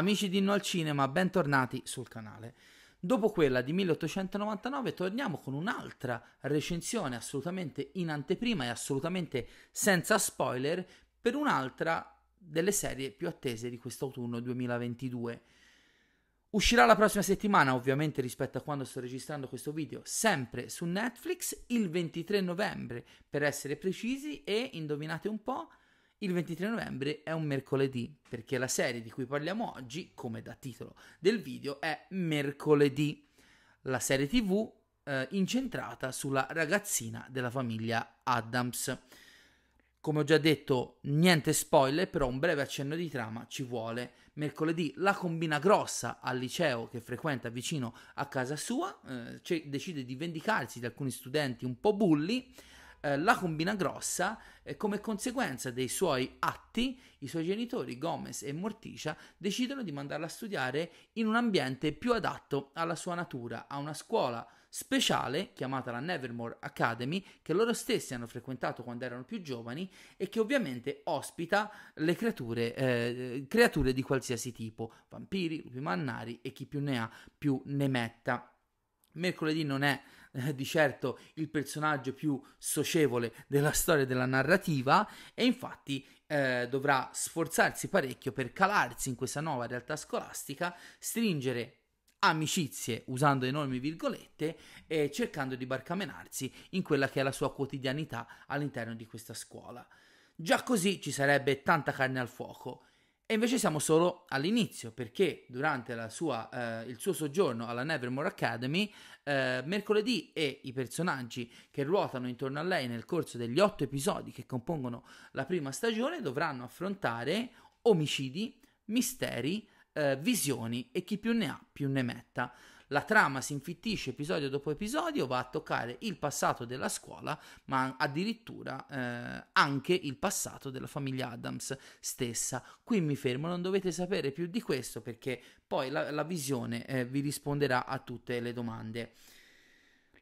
Amici di Inno al Cinema, bentornati sul canale. Dopo quella di 1899 torniamo con un'altra recensione assolutamente in anteprima e assolutamente senza spoiler per un'altra delle serie più attese di quest'autunno 2022. Uscirà la prossima settimana, ovviamente rispetto a quando sto registrando questo video, sempre su Netflix il 23 novembre per essere precisi e indovinate un po', il 23 novembre è un mercoledì, perché la serie di cui parliamo oggi, come da titolo del video, è Mercoledì, la serie tv eh, incentrata sulla ragazzina della famiglia Adams. Come ho già detto, niente spoiler, però un breve accenno di trama ci vuole. Mercoledì la combina grossa al liceo che frequenta vicino a casa sua, eh, decide di vendicarsi di alcuni studenti un po' bulli eh, la combina grossa eh, come conseguenza dei suoi atti i suoi genitori Gomez e Morticia decidono di mandarla a studiare in un ambiente più adatto alla sua natura, a una scuola speciale chiamata la Nevermore Academy che loro stessi hanno frequentato quando erano più giovani e che ovviamente ospita le creature, eh, creature di qualsiasi tipo, vampiri, lupi mannari e chi più ne ha più ne metta. Mercoledì non è eh, di certo il personaggio più socievole della storia della narrativa e infatti eh, dovrà sforzarsi parecchio per calarsi in questa nuova realtà scolastica, stringere amicizie usando enormi virgolette e cercando di barcamenarsi in quella che è la sua quotidianità all'interno di questa scuola. Già così ci sarebbe tanta carne al fuoco. E invece siamo solo all'inizio, perché durante sua, eh, il suo soggiorno alla Nevermore Academy, eh, mercoledì e i personaggi che ruotano intorno a lei nel corso degli otto episodi che compongono la prima stagione dovranno affrontare omicidi, misteri, eh, visioni e chi più ne ha più ne metta. La trama si infittisce episodio dopo episodio, va a toccare il passato della scuola, ma addirittura eh, anche il passato della famiglia Adams stessa. Qui mi fermo, non dovete sapere più di questo perché poi la, la visione eh, vi risponderà a tutte le domande.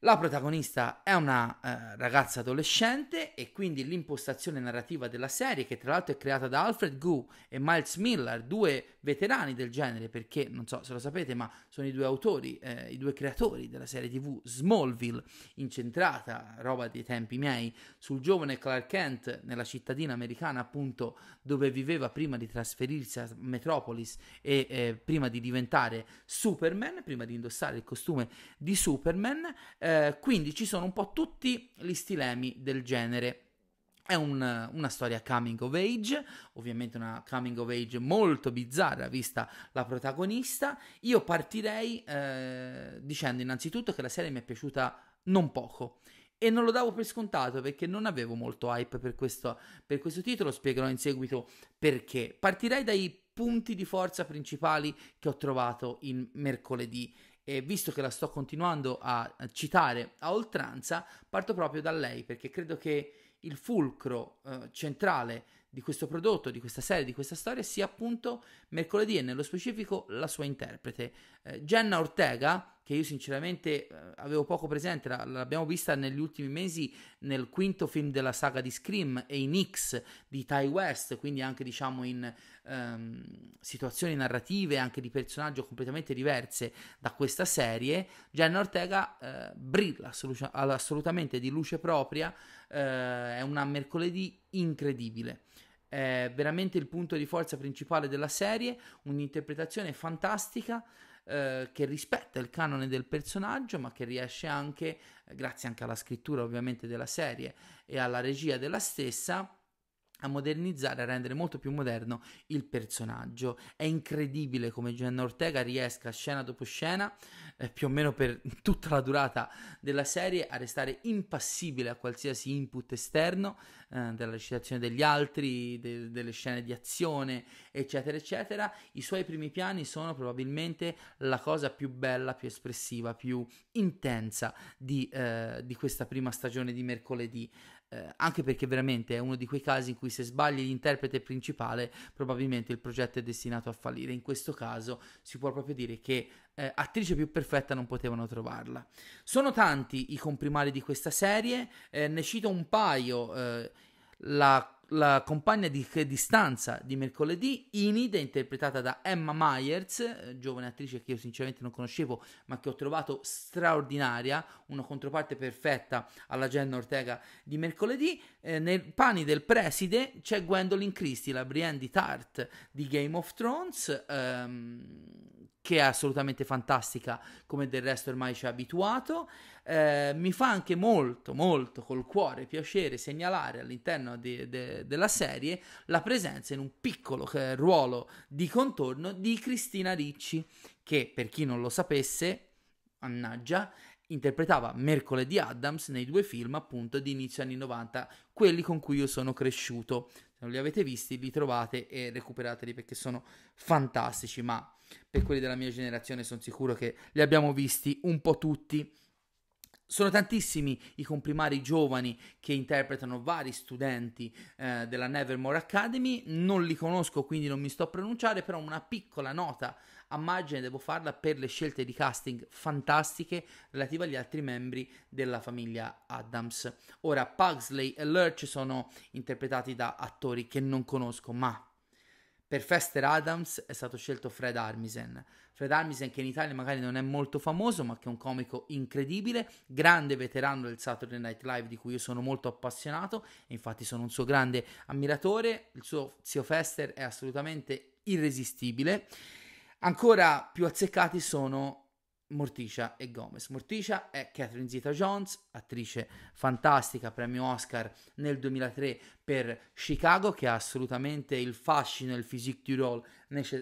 La protagonista è una eh, ragazza adolescente e quindi l'impostazione narrativa della serie, che tra l'altro è creata da Alfred Gu e Miles Miller, due veterani del genere, perché non so se lo sapete, ma sono i due autori, eh, i due creatori della serie TV Smallville, incentrata, roba dei tempi miei, sul giovane Clark Kent nella cittadina americana, appunto, dove viveva prima di trasferirsi a Metropolis e eh, prima di diventare Superman, prima di indossare il costume di Superman. Eh, quindi ci sono un po' tutti gli stilemi del genere. È un, una storia coming of age, ovviamente una coming of age molto bizzarra vista la protagonista. Io partirei eh, dicendo innanzitutto che la serie mi è piaciuta non poco e non lo davo per scontato perché non avevo molto hype per questo, per questo titolo, spiegherò in seguito perché. Partirei dai punti di forza principali che ho trovato in mercoledì e visto che la sto continuando a citare a oltranza, parto proprio da lei perché credo che il fulcro eh, centrale di questo prodotto, di questa serie, di questa storia sia appunto mercoledì e nello specifico la sua interprete. Eh, Jenna Ortega, che io sinceramente eh, avevo poco presente, la, l'abbiamo vista negli ultimi mesi nel quinto film della saga di Scream e in X di Ty West, quindi anche diciamo in ehm, situazioni narrative, anche di personaggio completamente diverse da questa serie, Jenna Ortega eh, brilla assolut- assolutamente di luce propria, eh, è una mercoledì incredibile. È veramente il punto di forza principale della serie, un'interpretazione fantastica eh, che rispetta il canone del personaggio, ma che riesce anche, grazie anche alla scrittura ovviamente della serie e alla regia della stessa, a modernizzare, a rendere molto più moderno il personaggio. È incredibile come Jenna Ortega riesca scena dopo scena, eh, più o meno per tutta la durata della serie, a restare impassibile a qualsiasi input esterno, eh, della recitazione degli altri, de- delle scene di azione, eccetera, eccetera. I suoi primi piani sono probabilmente la cosa più bella, più espressiva, più intensa di, eh, di questa prima stagione di mercoledì eh, anche perché veramente è uno di quei casi in cui se sbagli l'interprete principale probabilmente il progetto è destinato a fallire. In questo caso si può proprio dire che eh, attrice più perfetta non potevano trovarla. Sono tanti i comprimari di questa serie, eh, ne cito un paio. Eh, la la compagna di distanza di mercoledì, Enid, interpretata da Emma Myers, eh, giovane attrice che io sinceramente non conoscevo, ma che ho trovato straordinaria, una controparte perfetta alla Jenna Ortega di mercoledì. Eh, nei panni del preside c'è Gwendolyn Christie, la Brienne di Tart di Game of Thrones. Ehm, che è assolutamente fantastica, come del resto ormai ci ha abituato. Eh, mi fa anche molto, molto col cuore piacere segnalare all'interno di, de, della serie la presenza in un piccolo eh, ruolo di contorno di Cristina Ricci, che per chi non lo sapesse, mannaggia, interpretava Mercoledì Adams nei due film appunto di inizio anni 90, quelli con cui io sono cresciuto. Se non li avete visti, li trovate e recuperateli perché sono fantastici, ma per quelli della mia generazione sono sicuro che li abbiamo visti un po' tutti. Sono tantissimi i comprimari giovani che interpretano vari studenti eh, della Nevermore Academy, non li conosco quindi non mi sto a pronunciare, però una piccola nota a margine devo farla per le scelte di casting fantastiche relative agli altri membri della famiglia Adams. Ora Pugsley e Lurch sono interpretati da attori che non conosco, ma per Fester Adams è stato scelto Fred Armisen. Fred Armisen che in Italia magari non è molto famoso, ma che è un comico incredibile, grande veterano del Saturday Night Live di cui io sono molto appassionato e infatti sono un suo grande ammiratore. Il suo zio Fester è assolutamente irresistibile. Ancora più azzeccati sono Morticia e Gomez. Morticia è Catherine Zeta-Jones, attrice fantastica, premio Oscar nel 2003 per Chicago, che ha assolutamente il fascino e il physique du role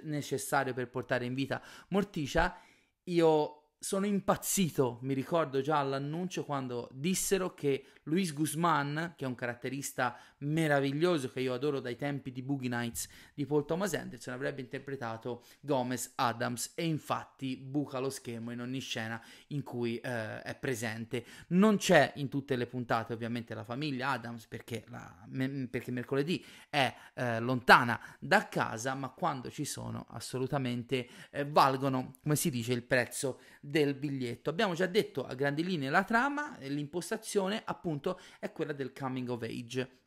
necessario per portare in vita Morticia. Io sono impazzito, mi ricordo già all'annuncio quando dissero che Luis Guzman, che è un caratterista meraviglioso che io adoro dai tempi di Boogie Nights di Paul Thomas Anderson, avrebbe interpretato Gomez Adams e infatti buca lo schermo in ogni scena in cui eh, è presente. Non c'è in tutte le puntate ovviamente la famiglia Adams perché, la, me, perché mercoledì è eh, lontana da casa, ma quando ci sono assolutamente eh, valgono, come si dice, il prezzo del biglietto. Abbiamo già detto a grandi linee la trama e l'impostazione appunto è quella del coming of age.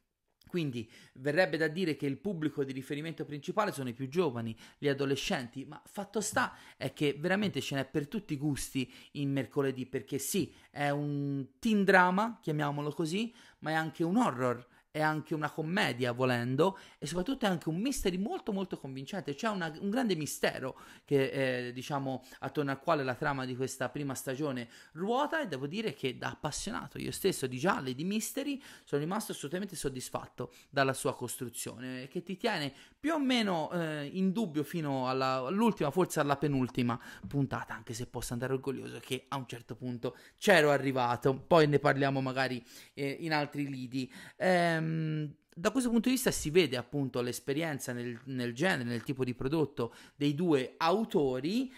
Quindi verrebbe da dire che il pubblico di riferimento principale sono i più giovani, gli adolescenti, ma fatto sta è che veramente ce n'è per tutti i gusti in mercoledì, perché sì, è un teen drama, chiamiamolo così, ma è anche un horror è anche una commedia volendo e soprattutto è anche un mystery molto molto convincente, c'è una, un grande mistero che eh, diciamo attorno al quale la trama di questa prima stagione ruota e devo dire che da appassionato io stesso di gialli, di mystery, sono rimasto assolutamente soddisfatto dalla sua costruzione che ti tiene più o meno eh, in dubbio fino alla, all'ultima, forse alla penultima puntata, anche se posso andare orgoglioso che a un certo punto c'ero arrivato, poi ne parliamo magari eh, in altri lidi. Ehm, da questo punto di vista si vede appunto l'esperienza nel, nel genere, nel tipo di prodotto dei due autori.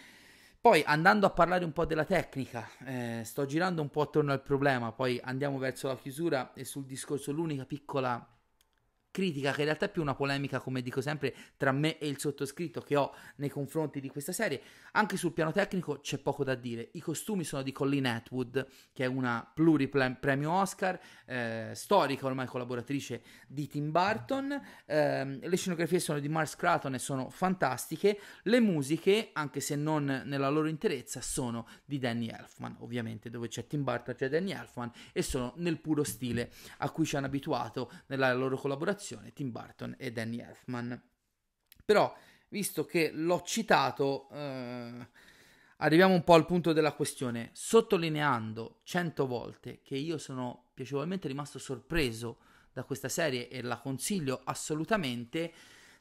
Poi andando a parlare un po' della tecnica, eh, sto girando un po' attorno al problema, poi andiamo verso la chiusura e sul discorso l'unica piccola critica che in realtà è più una polemica, come dico sempre, tra me e il sottoscritto che ho nei confronti di questa serie. Anche sul piano tecnico c'è poco da dire. I costumi sono di Colleen Atwood, che è una pluripremio Oscar, eh, storica ormai collaboratrice di Tim Burton. Eh, le scenografie sono di Mars Craton e sono fantastiche. Le musiche, anche se non nella loro interezza, sono di Danny Elfman. Ovviamente, dove c'è Tim Burton c'è Danny Elfman e sono nel puro stile a cui ci hanno abituato nella loro collaborazione collaborazione Tim Burton e Danny Elfman. Però, visto che l'ho citato, eh, arriviamo un po' al punto della questione, sottolineando cento volte che io sono piacevolmente rimasto sorpreso da questa serie e la consiglio assolutamente,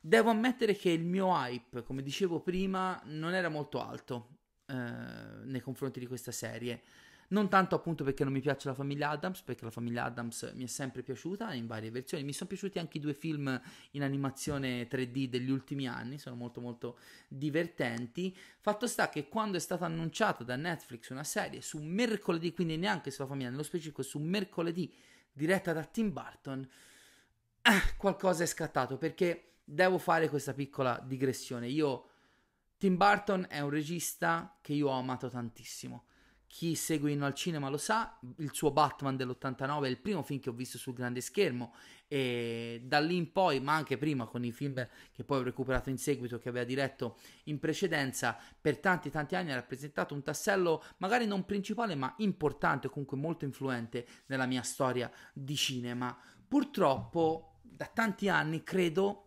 devo ammettere che il mio hype, come dicevo prima, non era molto alto eh, nei confronti di questa serie. Non tanto appunto perché non mi piace la famiglia Adams, perché la famiglia Adams mi è sempre piaciuta in varie versioni. Mi sono piaciuti anche i due film in animazione 3D degli ultimi anni, sono molto molto divertenti. Fatto sta che quando è stata annunciata da Netflix una serie su mercoledì, quindi neanche sulla famiglia, nello specifico su mercoledì, diretta da Tim Burton, eh, qualcosa è scattato perché devo fare questa piccola digressione. Io Tim Burton è un regista che io ho amato tantissimo chi segue Inno al cinema lo sa, il suo Batman dell'89 è il primo film che ho visto sul grande schermo e da lì in poi, ma anche prima con i film che poi ho recuperato in seguito, che aveva diretto in precedenza, per tanti tanti anni ha rappresentato un tassello magari non principale ma importante, comunque molto influente nella mia storia di cinema. Purtroppo da tanti anni credo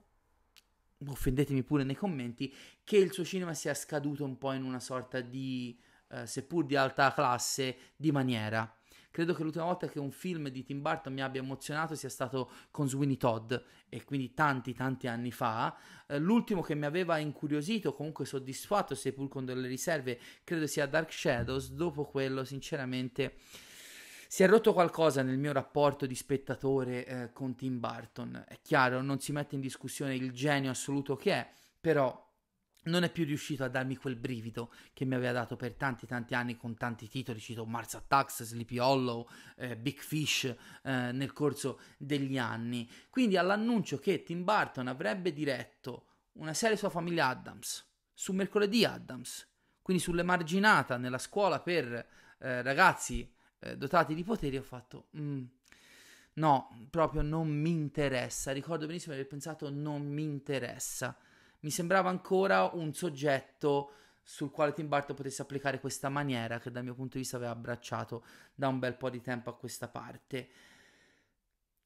offendetemi pure nei commenti, che il suo cinema sia scaduto un po' in una sorta di, eh, seppur di alta classe, di maniera. Credo che l'ultima volta che un film di Tim Burton mi abbia emozionato sia stato con Sweeney Todd, e quindi tanti tanti anni fa. Eh, l'ultimo che mi aveva incuriosito, comunque soddisfatto, seppur con delle riserve, credo sia Dark Shadows. Dopo quello, sinceramente si è rotto qualcosa nel mio rapporto di spettatore eh, con Tim Burton. È chiaro, non si mette in discussione il genio assoluto che è, però non è più riuscito a darmi quel brivido che mi aveva dato per tanti tanti anni con tanti titoli, cito Mars Attacks, Sleepy Hollow, eh, Big Fish eh, nel corso degli anni. Quindi all'annuncio che Tim Burton avrebbe diretto una serie sulla famiglia Adams, su mercoledì Adams, quindi sull'emarginata nella scuola per eh, ragazzi eh, dotati di poteri, ho fatto... Mm, no, proprio non mi interessa. Ricordo benissimo di aver pensato non mi interessa. Mi sembrava ancora un soggetto sul quale Tim Burton potesse applicare questa maniera che dal mio punto di vista aveva abbracciato da un bel po' di tempo a questa parte.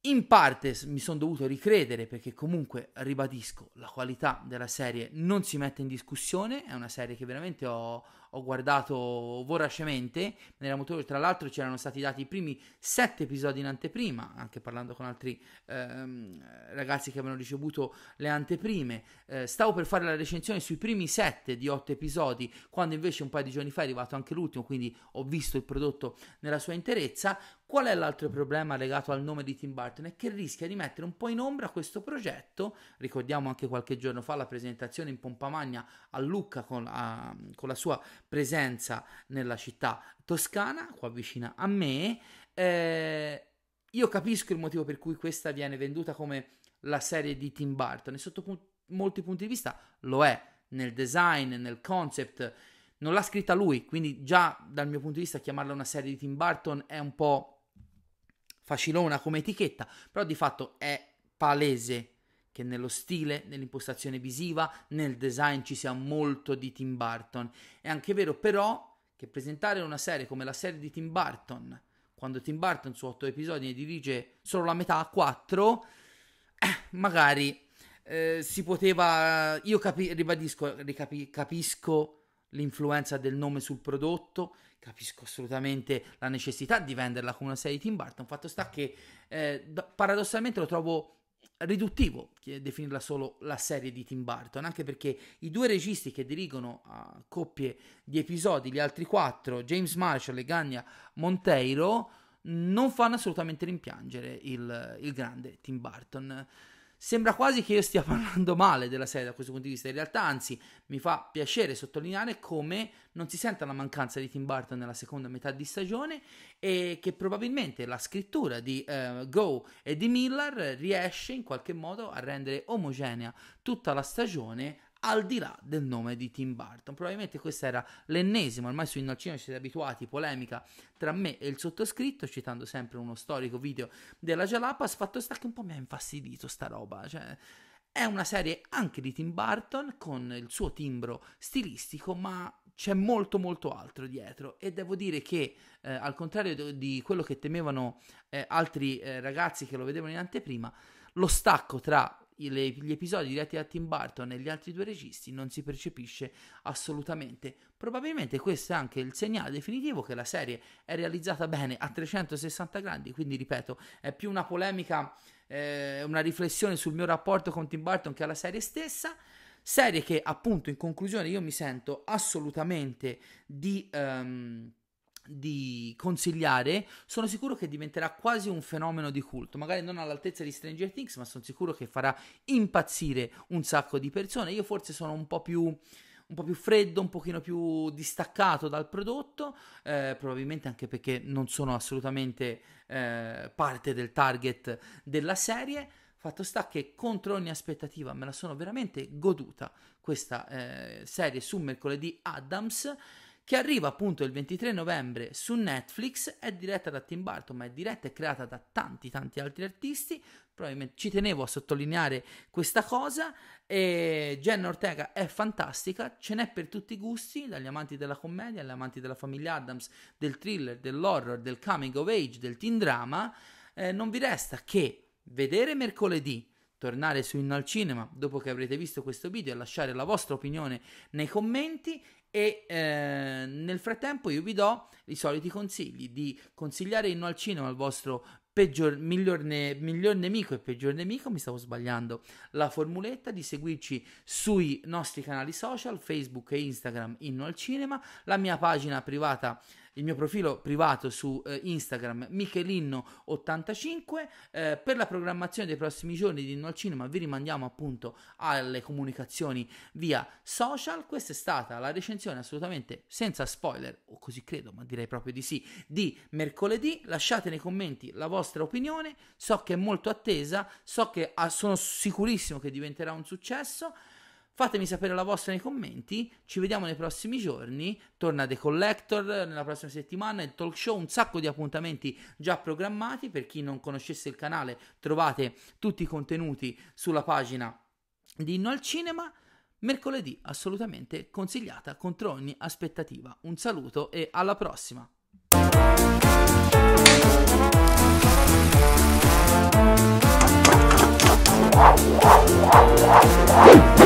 In parte mi sono dovuto ricredere perché comunque, ribadisco, la qualità della serie non si mette in discussione, è una serie che veramente ho, ho guardato voracemente, tra l'altro c'erano stati dati i primi sette episodi in anteprima, anche parlando con altri ehm, ragazzi che avevano ricevuto le anteprime, eh, stavo per fare la recensione sui primi sette di otto episodi, quando invece un paio di giorni fa è arrivato anche l'ultimo, quindi ho visto il prodotto nella sua interezza, Qual è l'altro problema legato al nome di Tim Burton? È che rischia di mettere un po' in ombra questo progetto. Ricordiamo anche qualche giorno fa la presentazione in pompa magna a Lucca con, a, con la sua presenza nella città toscana, qua vicina a me. Eh, io capisco il motivo per cui questa viene venduta come la serie di Tim Burton e sotto pu- molti punti di vista lo è nel design, nel concept. Non l'ha scritta lui, quindi già dal mio punto di vista chiamarla una serie di Tim Burton è un po' facilona come etichetta, però di fatto è palese che nello stile, nell'impostazione visiva, nel design ci sia molto di Tim Burton. È anche vero però che presentare una serie come la serie di Tim Burton, quando Tim Burton su otto episodi ne dirige solo la metà a quattro, eh, magari eh, si poteva... Io capi- ribadisco, ricapi- capisco l'influenza del nome sul prodotto, capisco assolutamente la necessità di venderla come una serie di Tim Burton. Fatto sta che eh, paradossalmente lo trovo riduttivo definirla solo la serie di Tim Burton, anche perché i due registi che dirigono a coppie di episodi, gli altri quattro, James Marshall e Gagna Monteiro, non fanno assolutamente rimpiangere il, il grande Tim Burton. Sembra quasi che io stia parlando male della serie da questo punto di vista, in realtà anzi mi fa piacere sottolineare come non si senta la mancanza di Tim Burton nella seconda metà di stagione e che probabilmente la scrittura di uh, Go e di Miller riesce in qualche modo a rendere omogenea tutta la stagione al di là del nome di Tim Burton. Probabilmente questa era l'ennesima, ormai su Innocino ci siete abituati, polemica tra me e il sottoscritto, citando sempre uno storico video della Jalapas, fatto sta che un po' mi ha infastidito sta roba, cioè... È una serie anche di Tim Burton con il suo timbro stilistico, ma c'è molto molto altro dietro e devo dire che eh, al contrario di quello che temevano eh, altri eh, ragazzi che lo vedevano in anteprima, lo stacco tra gli episodi diretti da Tim Burton e gli altri due registi non si percepisce assolutamente. Probabilmente questo è anche il segnale definitivo che la serie è realizzata bene a 360 gradi, quindi ripeto, è più una polemica, eh, una riflessione sul mio rapporto con Tim Burton che alla serie stessa. Serie che appunto in conclusione io mi sento assolutamente di... Um, di consigliare, sono sicuro che diventerà quasi un fenomeno di culto, magari non all'altezza di Stranger Things, ma sono sicuro che farà impazzire un sacco di persone. Io forse sono un po' più un po' più freddo, un pochino più distaccato dal prodotto, eh, probabilmente anche perché non sono assolutamente eh, parte del target della serie. Fatto sta che contro ogni aspettativa me la sono veramente goduta questa eh, serie su mercoledì Adams che arriva appunto il 23 novembre su Netflix, è diretta da Tim Burton, ma è diretta e creata da tanti tanti altri artisti, probabilmente ci tenevo a sottolineare questa cosa. E Jenna Ortega è fantastica, ce n'è per tutti i gusti, dagli amanti della commedia agli amanti della famiglia Adams, del thriller, dell'horror, del coming of age, del teen drama, eh, non vi resta che vedere mercoledì tornare su Inno al Cinema dopo che avrete visto questo video e lasciare la vostra opinione nei commenti e eh, nel frattempo io vi do i soliti consigli di consigliare Inno al Cinema al vostro peggior, miglior, ne, miglior nemico e peggior nemico, mi stavo sbagliando la formuletta, di seguirci sui nostri canali social, Facebook e Instagram Inno al Cinema, la mia pagina privata il mio profilo privato su eh, Instagram Michelinno85 eh, per la programmazione dei prossimi giorni di Inno al Cinema vi rimandiamo appunto alle comunicazioni via social. Questa è stata la recensione assolutamente senza spoiler o così credo ma direi proprio di sì di mercoledì. Lasciate nei commenti la vostra opinione. So che è molto attesa so che ah, sono sicurissimo che diventerà un successo Fatemi sapere la vostra nei commenti, ci vediamo nei prossimi giorni, torna The Collector nella prossima settimana, il talk show, un sacco di appuntamenti già programmati, per chi non conoscesse il canale trovate tutti i contenuti sulla pagina di Inno al Cinema, mercoledì assolutamente consigliata contro ogni aspettativa. Un saluto e alla prossima! Wow.